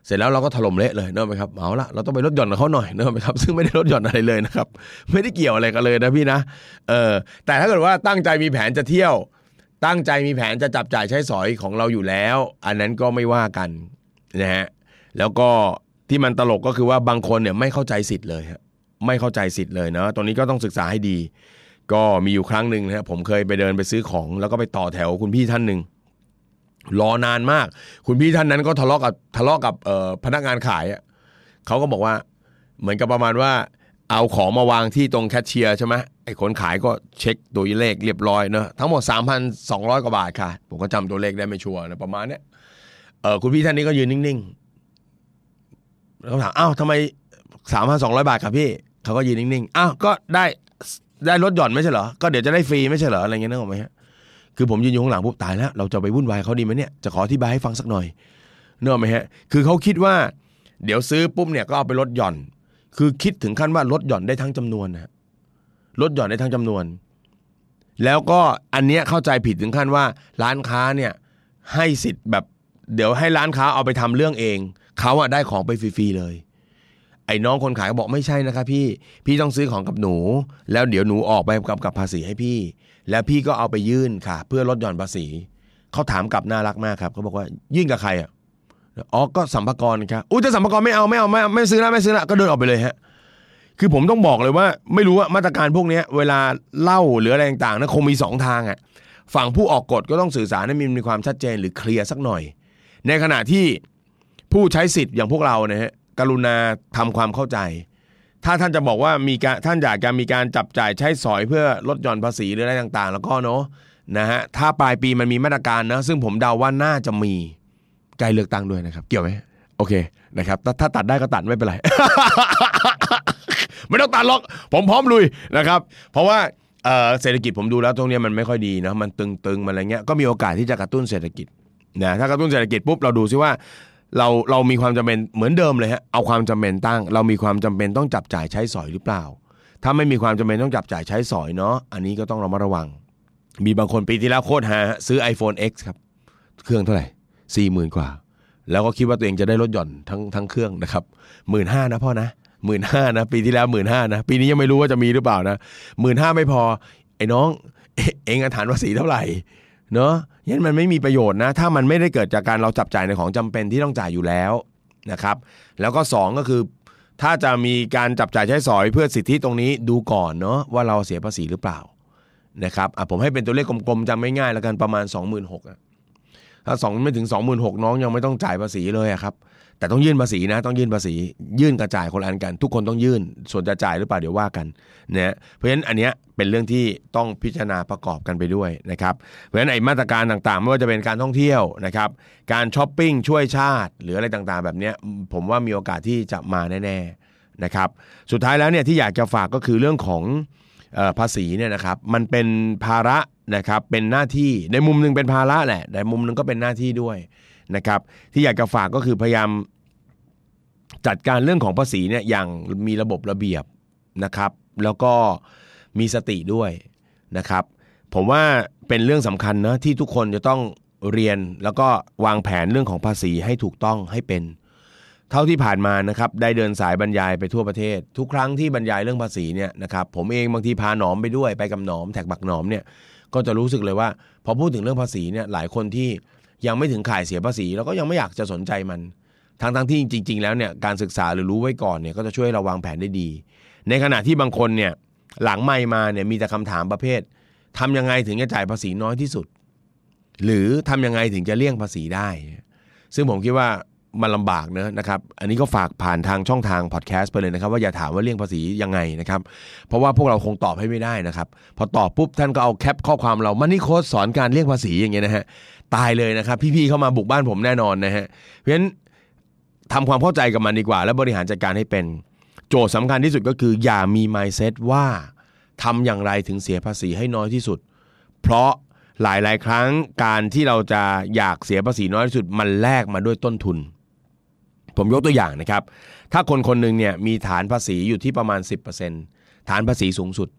เสร็จแล้วเราก็ถล่มเละเลยเนอะไหมครับเอาละเราต้องไปลดหย่อนกับเขาหน่อยเนอะไหมครับซึ่งไม่ได้ลดหย่อนอะไรเลยนะครับ ไม่ได้เกี่ยวอะไรกันเลยนะพี่นะเออแต่ถ้าเกิดว่าตั้งใจมีแผนจะเที่ยว ตั้งใจมีแผนจะจับจ่ายใช้สอยของเราอยู่แล้ว อันนั้นก็ไม่ว่ากันนะฮะแล้วก็ ที่มันตลกก็คือว่าบางคนเนี่ยไม่เข้าใจสิทธิ์เลยฮะไม่เข้าใจสิทธิ์เลยนะตรงนี้ก็ต้องศึกษาให้ดี ก็มีอยู่ครั้งหนึ่งนะครับผมเคยไปเดินไปซื้อของ แล้วก็ไปต่อแถวคุณพี่ท่านหนึ่งรอนานมาก คุณพี่ท่านนั้นก็ทะเลาะกับทะเลาะกับพนักงานขายอะเขาก็บอกว่า เหมือนกับประมาณว่าเอาของมาวางที่ตรงแคชเชียร์ใช่ไหมไอ้คนขายก็เช็คตัวเลขเรียบร้อยเนอะทั้งหมด 3,200 กว่าบาทค่ะ ผมก็จำตัวเลขได้ไม่ชัวร์นะประมาณเนี้ยเออคุณพี่ท่านนี้ก็ยืนนิ่ง ๆแล้วถามอ้าวทำไม3,200บาทครับพี่เขาก็ยืนนิ่งๆอ้าวก็ได้ได้ลดหย่อนไม่ใช่เหรอ ก็เดี๋ยวจะได้ฟรีไม่ใช่เหรออะไรเงี้ยนึกออกไหมฮะคือผมยืนอยู่ข้างหลังปุ๊บตายแล้ว เราจะไปวุ่นวายเขาดีไหมเนี่ยจะขออธิบายให้ฟังสักหน่อยเนออกไหมฮะ คือเขาคิดว่า เดี๋ยวซื้อปุ๊บเนี่ยก็เอาไปลดหย่อน คือคิดถึงขั้นว่าลดหย่อนได้ทั้งจำนวนนะลดหย่อนได้ทั้งจำนวน แล้วก็อันเนี้ยเข้าใจผิดถึงขั้นว่าร้านค้าเนี่ยให้สิทธิ์แบบ เดี๋ยวให้ร้านค้าเอาไปทำเรื่องเองเขาอะได้ของไปฟรีๆเลย ไอ้น้องคนขายก็บอกไม่ใช่นะครับพี่พี่ต้องซื้อของกับหนู แล้วเดี๋ยวหนูออกไปกับกับภาษีให้พี่ แล้วพี่ก็เอาไปยื่นค่ะ เพื่อลดหย่อนภาษีเขาถามกลับน่ารักมากครับเขาบอกว่ายื่นกับใครอะอ๋อก็สัมภากรครับอุ้ยแต่สัมภากรไม่เอาไม่เอาไม่เอาไม่ซื้อล้วไม่ซื้อล้วก็เดินออกไปเลยฮะคือผมต้องบอกเลยว่า ไม่รู้ว่ามาตรการพวกนี้เวลาเล่าหรืออะไรต่างๆนะคงมีสองทางอะฝั่งผู้ออกกฎก็ต้องสื่อสารให้มันมีความชัดเจนหรือเคลียร์สักหน่อย ในขณะที่ ผู้ใช้สิทธิ์อย่างพวกเราเนี่ยฮะกรุณาทำความเข้าใจ ถ้าท่านจะบอกว่ามีการท่านอยากจะมีการจับจ่ายใช้สอยเพื่อลดหย่อนภาษีหรืออะไรต่างๆ แล้วก็เนาะนะฮะถ้าปลายปีมันมีมาตรการนะซึ่งผมเดาว่าน่าจะมีใกล้เลือกตั้งด้วยนะครับ เกี่ยวไหมโอเคนะครับถ้าถ้าตัดได้ก็ตัดไม่เป็นไร ไม่ต้องตัดหรอกผมพร้อมลุยนะครับ เพราะว่าเศรษฐกิจผมดูแล้วตรงนี้มันไม่ค่อยดีนะมันตึงๆมันอะไรเงี้ยก็มีโอกาสที่จะกระตุ้นเศรษฐกิจนะถ้ากระตุ้นเศรษฐกิจปุ๊บเราดูซิว่า เราเรามีความจำเป็นเหมือนเดิมเลยฮะเอาความจำเป็นตั้ง เรามีความจำเป็นต้องจับจ่ายใช้สอยหรือเปล่า ถ้าไม่มีความจำเป็นต้องจับจ่ายใช้สอยเนาะอันนี้ก็ต้องระมัดระวัง มีบางคนปีที่แล้วโคตรฮาซื้อ iPhone X ครับ เครื่องเท่าไหร่สี่หมื่นกว่า แล้วก็คิดว่าตัวเองจะได้ลดหย่อนทั้งทั้งเครื่องนะครับหมื่นห้านะพ่อนะหมื่นห้านะปีที่แล้วหมื่นห้านะปีนี้ยังไม่รู้ว่าจะมีหรือเปล่านะหมื่นห้าไม่พอไอ้น้องเองฐานภาษีเท่าไหร่ เนาะยันมันไม่มีประโยชน์นะ ถ้ามันไม่ได้เกิดจากการเราจับจ่ายในของจำเป็นที่ต้องจ่ายอยู่แล้วนะครับ แล้วก็สองก็คือถ้าจะมีการจับจ่ายใช้สอยเพื่อสิทธิตรงนี้ดูก่อนเนาะว่าเราเสียภาษีหรือเปล่านะครับอะผมให้เป็นตัวเลขกลมๆจำไม่ง่ายแล้วกันประมาณ 2 6 0 0 0อะถ้าสองไม่ถึง 26,000น้องยังไม่ต้องจ่ายภาษีเลยครับ แต่ต้องยื่นภาษีนะต้องยื่นภาษี ยื่นกระจายคนละอันกัน ทุกคนต้องยื่นส่วนจะจ่ายหรือเปล่าเดี๋ยวว่ากันนะเพราะฉะนั้นอันเนี้ยเป็นเรื่องที่ต้องพิจารณาประกอบกันไปด้วยนะครับเพราะฉะนั้นไอ้มาตรการต่างๆ ไม่ว่าจะเป็นการท่องเที่ยวนะครับการช้อปปิ้งช่วยชาติ หรืออะไรต่างๆ แบบเนี้ยผมว่ามีโอกาสที่จะมาแน่ๆนะครับสุดท้ายแล้วเนี่ยที่อยากจะฝากก็คือเรื่องของออภาษีเนี่ยนะครับมันเป็นภาระนะครับเป็นหน้าที่ในมุมหนึ่งเป็นภาระแหละแต่มุมหนึ่งก็เป็นหน้าที่ด้วย นะครับ ที่อยากจะฝากก็คือพยายามจัดการเรื่องของภาษีเนี่ยอย่างมีระบบระเบียบนะครับ แล้วก็มีสติด้วยนะครับ ผมว่าเป็นเรื่องสำคัญนะที่ทุกคนจะต้องเรียนแล้วก็วางแผนเรื่องของภาษีให้ถูกต้องให้เป็น เท่าที่ผ่านมานะครับ ได้เดินสายบรรยายไปทั่วประเทศ ทุกครั้งที่บรรยายเรื่องภาษีเนี่ยนะครับ ผมเองบางทีพาหนอมไปด้วยไปกับหนอมแท็กบักหนอมเนี่ยก็จะรู้สึกเลยว่า พอพูดถึงเรื่องภาษีเนี่ยหลายคนที่ ยังไม่ถึงข่ายเสียภาษีเราก็ยังไม่อยากจะสนใจมันทั้งทั้งที่จริง ๆ แล้วเนี่ยการศึกษาหรือรู้ไว้ก่อนเนี่ยก็จะช่วยเราวางแผนได้ดี ในขณะที่บางคนเนี่ยหลังไม่มาเนี่ยมีแต่คำถามประเภททำยังไงถึงจะจ่ายภาษีน้อยที่สุด หรือทำยังไงถึงจะเลี่ยงภาษีได้ ซึ่งผมคิดว่า มันลำบากเนอะนะครับ อันนี้ก็ฝากผ่านทางช่องทางพอดแคสต์ไปเลยนะครับ ว่าอย่าถามว่าเลี่ยงภาษียังไงนะครับ เพราะว่าพวกเราคงตอบให้ไม่ได้นะครับ พอตอบปุ๊บท่านก็เอาแคปข้อความเรามันนี่โค้ดสอนการเลี่ยงภาษีอย่างเงี้ยนะฮะตายเลยนะครับ พี่ๆเข้ามาบุกบ้านผมแน่นอนนะฮะเพราะฉะนั้นทำความเข้าใจกับมันดีกว่า แล้วบริหารจัดการให้เป็น โจทย์สำคัญที่สุดก็คือ อย่ามี mindset ว่าทำอย่างไรถึงเสียภาษีให้น้อยที่สุด เพราะหลายๆ ครั้งการที่เราจะอยากเสียภาษีน้อยที่สุดมันแลกมาด้วยต้นทุน ผมยกตัวอย่างนะครับ ถ้าคนคนหนึ่งเนี่ยมีฐานภาษีอยู่ที่ประมาณ 10%ฐานภาษีสูงสุด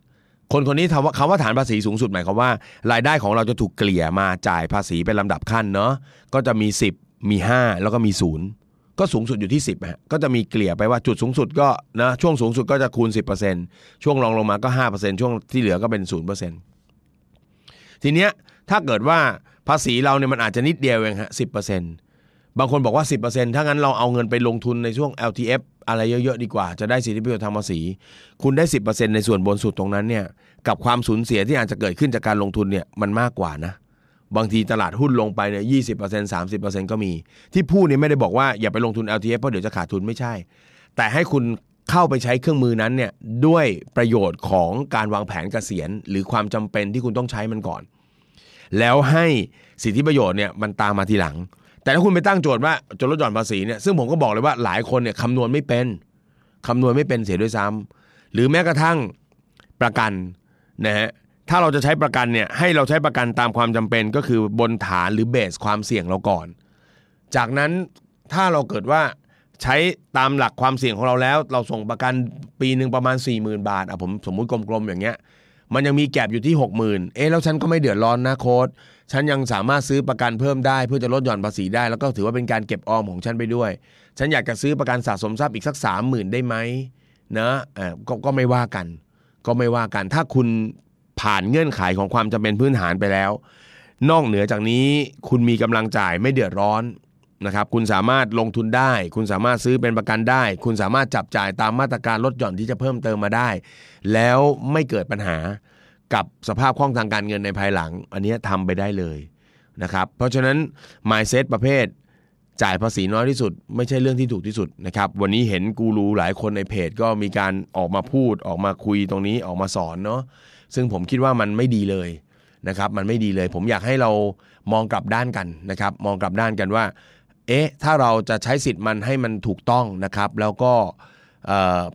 คนคนนี้คำว่าคำว่าฐานภาษีสูงสุดหมายความว่ารายได้ของเราจะถูกเกลี่ยมาจ่ายภาษีเป็นลำดับขั้นเนาะ ก็จะมี 10 มี 5 แล้วก็มี 0 ก็สูงสุดอยู่ที่ 10ฮะ ก็จะมีเกลี่ยไปว่าจุดสูงสุดก็นะช่วงสูงสุดก็จะคูณ 10%ช่วงรองลงมาก็ 5%ช่วงที่เหลือก็เป็น 0%ทีเนี้ยถ้าเกิดว่าภาษีเราเนี่ยมันอาจจะนิดเดียวเองฮะสิบเปอร์เซ็น บางคนบอกว่า 10%ถ้างั้นเราเอาเงินไปลงทุนในช่วง LTF อะไรเยอะๆดีกว่า จะได้สิทธิประโยชน์ทางภาษี คุณได้ 10%ในส่วนบนสุดตรงนั้นเนี่ยกับความสูญเสียที่อาจจะเกิดขึ้นจากการลงทุนเนี่ยมันมากกว่านะ บางทีตลาดหุ้นลงไปเนี่ยยี่สิบเปอร์เซ็นต์สามสิบเปอร์เซ็นต์ก็มี ที่พูดนี่ไม่ได้บอกว่าอย่าไปลงทุน LTF เพราะเดี๋ยวจะขาดทุนไม่ใช่ แต่ให้คุณเข้าไปใช้เครื่องมือนั้นเนี่ยด้วยประโยชน์ของการวางแผนเกษียณ หรือความจำเป็นที่คุณต้องใช้มันก่อน แล้วให้สิทธิประโยชน์เนี่ยมันตามมาทีหลัง แต่ถ้าคุณไปตั้งโจทย์ว่าจะลดหย่อนภาษีเนี่ยซึ่งผมก็บอกเลยว่าหลายคนเนี่ยคำนวณไม่เป็นคำนวณไม่เป็นเสียด้วยซ้ำหรือแม้กระทั่งประกันนะฮะถ้าเราจะใช้ประกันเนี่ยให้เราใช้ประกันตามความจำเป็นก็คือบนฐานหรือเบสความเสี่ยงเราก่อน จากนั้นถ้าเราเกิดว่าใช้ตามหลักความเสี่ยงของเราแล้ว เราส่งประกันปีหนึ่งประมาณ 4 0,000 บาทอะผมสมมุติกลมๆอย่างเงี้ย มันยังมีแก็บอยู่ที่ 60,000 เอ๊ะแล้วฉันก็ไม่เดือดร้อนนะโค้ดฉันยังสามารถซื้อประกันเพิ่มได้เพื่อจะลดหย่อนภาษีได้ แล้วก็ถือว่าเป็นการเก็บออมของฉันไปด้วย ฉันอยากจะซื้อประกันสะสมทรัพย์อีกสัก 30,000 ได้ไหมนะเออกก็ไม่ว่ากัน ก็ไม่ว่ากัน ถ้าคุณผ่านเงื่อนไขของความจำเป็นพื้นฐานไปแล้ว นอกเหนือจากนี้คุณมีกำลังจ่ายไม่เดือดร้อน นะครับคุณสามารถลงทุนได้ คุณสามารถซื้อเป็นประกันได้ คุณสามารถจับจ่ายตามมาตรการลดหย่อนที่จะเพิ่มเติมมาได้ แล้วไม่เกิดปัญหากับสภาพคล่องทางการเงินในภายหลัง อันนี้ทำไปได้เลยนะครับเพราะฉะนั้น mindset ประเภทจ่ายภาษีน้อยที่สุด ไม่ใช่เรื่องที่ถูกที่สุดนะครับวันนี้เห็นกูรูหลายคนในเพจก็มีการออกมาพูดออกมาคุยตรงนี้ออกมาสอนเนาะซึ่งผมคิดว่ามันไม่ดีเลยนะครับมันไม่ดีเลย ผมอยากให้เรามองกลับด้านกันนะครับมองกลับด้านกันว่า เอ๊ะถ้าเราจะใช้สิทธิ์มันให้มันถูกต้องนะครับ แล้วก็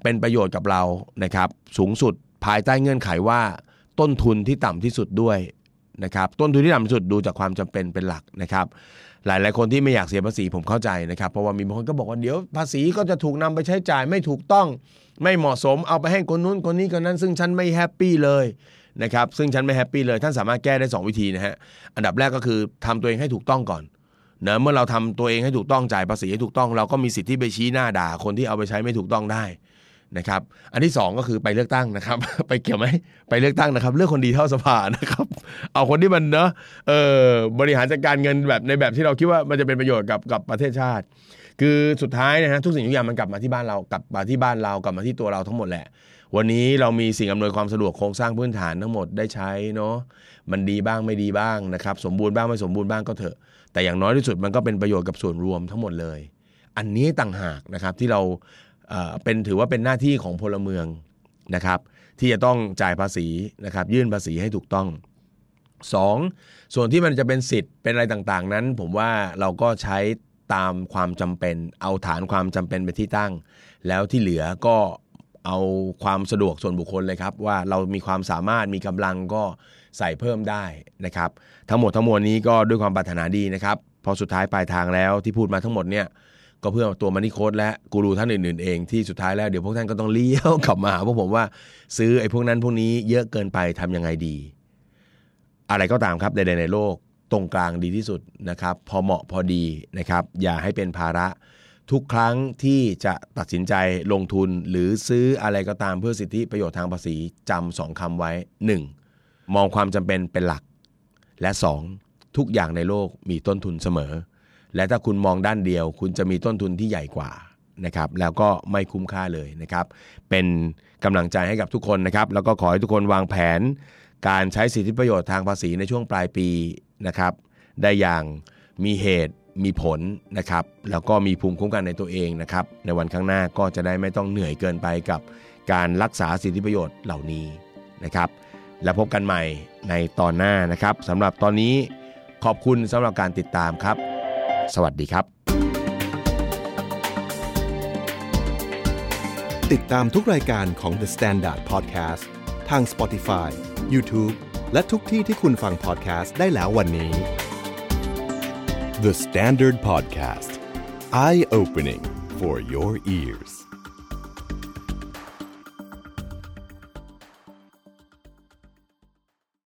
เป็นประโยชน์กับเรานะครับ สูงสุดภายใต้เงื่อนไขว่า ต้นทุนที่ต่ำที่สุดด้วยนะครับต้นทุนที่ต่ำที่สุดดูจากความจำเป็นเป็นหลักนะครับ หลาย ๆ คนที่ไม่อยากเสียภาษีผมเข้าใจนะครับ เพราะว่ามีบางคนก็บอกว่าเดี๋ยวภาษีก็จะถูกนำไปใช้จ่ายไม่ถูกต้องไม่เหมาะสมเอาไปให้คนนู้นคนนี้คนนั้น ซึ่งฉันไม่ happy เลยนะครับซึ่งฉันไม่ happy เลยท่านสามารถแก้ได้ 2 วิธีนะฮะอันดับแรกก็คือทำตัวเองให้ถูกต้องก่อน เนะเมื่อเราทำตัวเองให้ถูกต้องจ่ายภาษีให้ถูกต้อง เราก็มีสิทธิ์ที่ไปชี้หน้าด่าคนที่เอาไปใช้ไม่ถูกต้องได้นะครับ อันที่ 2 ก็คือไปเลือกตั้งนะครับ ไปเกี่ยวไหมไปเลือกตั้งนะครับ เลือกคนดีเท่าสภานะครับ เอาคนที่มันเนอะเออบริหารจัดการเงินแบบในแบบที่เราคิดว่ามันจะเป็นประโยชน์กับกับประเทศชาติ คือสุดท้ายนะฮะทุกสิ่งทุกอย่างมันกลับมาที่บ้านเรากลับมาที่บ้านเรากลับมาที่ตัวเราทั้งหมดแหละ วันนี้เรามีสิ่งอำนวยความสะดวกโครงสร้างพื้นฐานทั้งหมดได้ใช้เนาะมันดีบ้างไม่ดีบ้างนะครับ สมบูรณ์บ้างไม่สมบูรณ์บ้างก็เถอะ แต่อย่างน้อยที่สุดมันก็เป็นประโยชน์กับส่วนรวมทั้งหมดเลย อันนี้ต่างหากนะครับที่เราเป็นถือว่าเป็นหน้าที่ของพลเมืองนะครับ ที่จะต้องจ่ายภาษีนะครับ ยื่นภาษีให้ถูกต้อง 2. ส่วนที่มันจะเป็นสิทธิ์เป็นอะไรต่างๆ นั้น ผมว่าเราก็ใช้ตามความจำเป็น เอาฐานความจำเป็นไปที่ตั้ง แล้วที่เหลือก็เอาความสะดวกส่วนบุคคลเลยครับ ว่าเรามีความสามารถมีกำลังก็ ใส่เพิ่มได้นะครับ ทั้งหมดทั้งมวลนี้ก็ด้วยความปรารถนาดีนะครับพอสุดท้ายปลายทางแล้วที่พูดมาทั้งหมดเนี่ยก็เพื่อตัวมันนี่โค้ดและกูรูท่านอื่นๆเองที่สุดท้ายแล้วเดี๋ยวพวกท่านก็ต้องเลี้ยวกลับมาหาพวกผมว่าซื้อไอ้พวกนั้นพวกนี้เยอะเกินไปทำยังไงดี อะไรก็ตามครับใดๆในโลกตรงกลางดีที่สุดนะครับ พอเหมาะพอดีนะครับ อย่าให้เป็นภาระ ทุกครั้งที่จะตัดสินใจลงทุนหรือซื้ออะไรก็ตามเพื่อสิทธิประโยชน์ทางภาษีจำสองคำไว้ 1. มองความจำเป็นเป็นหลัก และ 2. ทุกอย่างในโลกมีต้นทุนเสมอ และถ้าคุณมองด้านเดียว คุณจะมีต้นทุนที่ใหญ่กว่านะครับแล้วก็ไม่คุ้มค่าเลยนะครับ เป็นกำลังใจให้กับทุกคนนะครับ แล้วก็ขอให้ทุกคนวางแผน การใช้สิทธิประโยชน์ทางภาษีในช่วงปลายปีนะครับ ได้อย่างมีเหตุมีผลนะครับ แล้วก็มีภูมิคุ้มกันในตัวเองนะครับ ในวันข้างหน้าก็จะได้ไม่ต้องเหนื่อยเกินไปกับการรักษาสิทธิประโยชน์เหล่านี้นะครับ แล้วพบกันใหม่ในตอนหน้านะครับสำหรับตอนนี้ขอบคุณสำหรับการติดตามครับ สวัสดีครับ ติดตามทุกรายการของ The Standard Podcast ทาง Spotify, YouTube และทุกที่ที่คุณฟัง podcast ได้แล้ววันนี้ The Standard Podcast Eye Opening for your ears